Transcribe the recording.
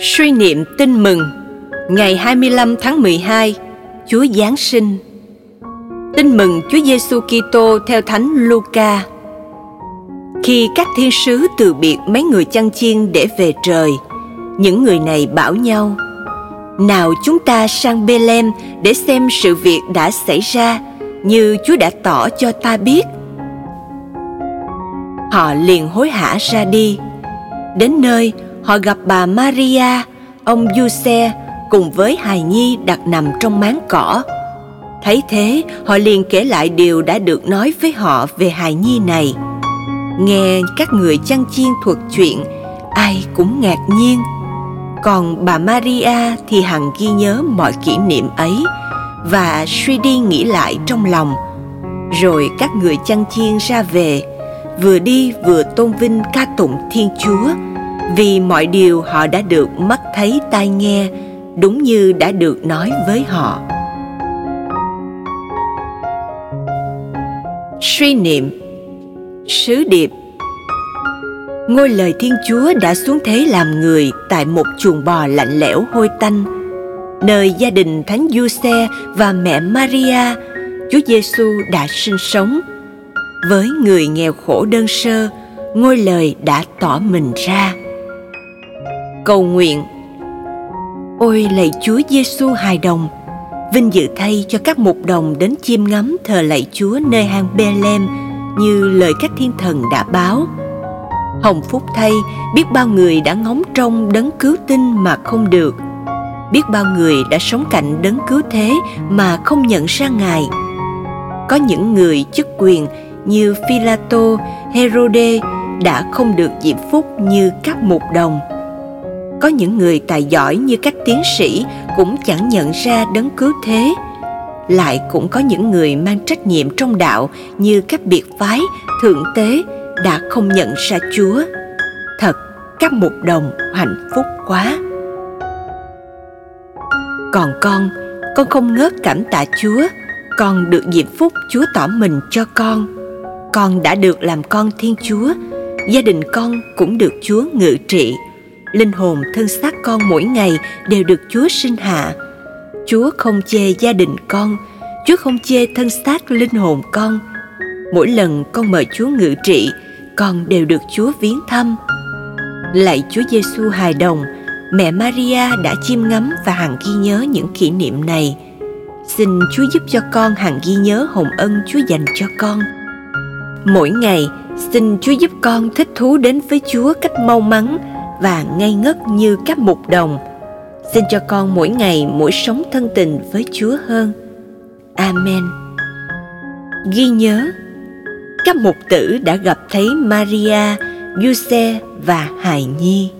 Suy niệm tin mừng. Ngày 25 tháng 12 Chúa Giáng sinh. Tin mừng Chúa Giêsu Kitô theo Thánh Luca. Khi các thiên sứ từ biệt mấy người chăn chiên để về trời, Những người này bảo nhau, Nào chúng ta sang Bethlehem để xem sự việc đã xảy ra Như Chúa đã tỏ cho ta biết. Họ liền hối hả ra đi. Đến nơi họ gặp bà Maria, ông Giuse cùng với hài nhi đặt nằm trong máng cỏ. Thấy thế, họ liền kể lại điều đã được nói với họ về hài nhi này. Nghe các người chăn chiên thuật chuyện, ai cũng ngạc nhiên. Còn bà Maria thì hằng ghi nhớ mọi kỷ niệm ấy và suy đi nghĩ lại trong lòng. Rồi các người chăn chiên ra về, vừa đi vừa tôn vinh ca tụng Thiên Chúa vì mọi điều họ đã được mắt thấy tai nghe, đúng như đã được nói với họ. Suy niệm. Sứ điệp. Ngôi lời thiên chúa đã xuống thế làm người tại một chuồng bò lạnh lẽo hôi tanh. Nơi gia đình thánh giuse và mẹ maria, chúa giêsu đã sinh sống. Với người nghèo khổ đơn sơ, ngôi lời đã tỏ mình ra cầu nguyện. Ôi lạy chúa giêsu hài đồng vinh dự thay cho các mục đồng đến chiêm ngắm thờ lạy chúa nơi hang Bethlehem như lời các thiên thần đã báo. Hồng phúc thay biết bao người đã ngóng trông đấng cứu tinh mà không được. Biết bao người đã sống cạnh đấng cứu thế mà không nhận ra ngài. Có những người chức quyền như Philato, Herode đã không được diễm phúc như các mục đồng có những người tài giỏi như các tiến sĩ cũng chẳng nhận ra đấng cứu thế. Lại cũng có những người mang trách nhiệm trong đạo như các biệt phái, thượng tế đã không nhận ra chúa. Thật, các mục đồng hạnh phúc quá. Còn con con không ngớt cảm tạ chúa. Con được diễm phúc chúa tỏ mình cho con. Con đã được làm con thiên chúa. Gia đình con cũng được chúa ngự trị linh hồn thân xác con mỗi ngày đều được Chúa sinh hạ. Chúa không chê gia đình con, Chúa không chê thân xác linh hồn con. Mỗi lần con mời Chúa ngự trị, con đều được Chúa viếng thăm. Lạy Chúa Giêsu hài đồng, mẹ Maria đã chiêm ngắm và hằng ghi nhớ những kỷ niệm này. Xin Chúa giúp cho con hằng ghi nhớ hồng ân Chúa dành cho con. Mỗi ngày, xin Chúa giúp con thích thú đến với Chúa cách mau mắn, và ngây ngất như các mục đồng. Xin cho con mỗi ngày mỗi sống thân tình với Chúa hơn. Amen. Ghi nhớ, các mục tử đã gặp thấy Maria, Giuse và Hài Nhi.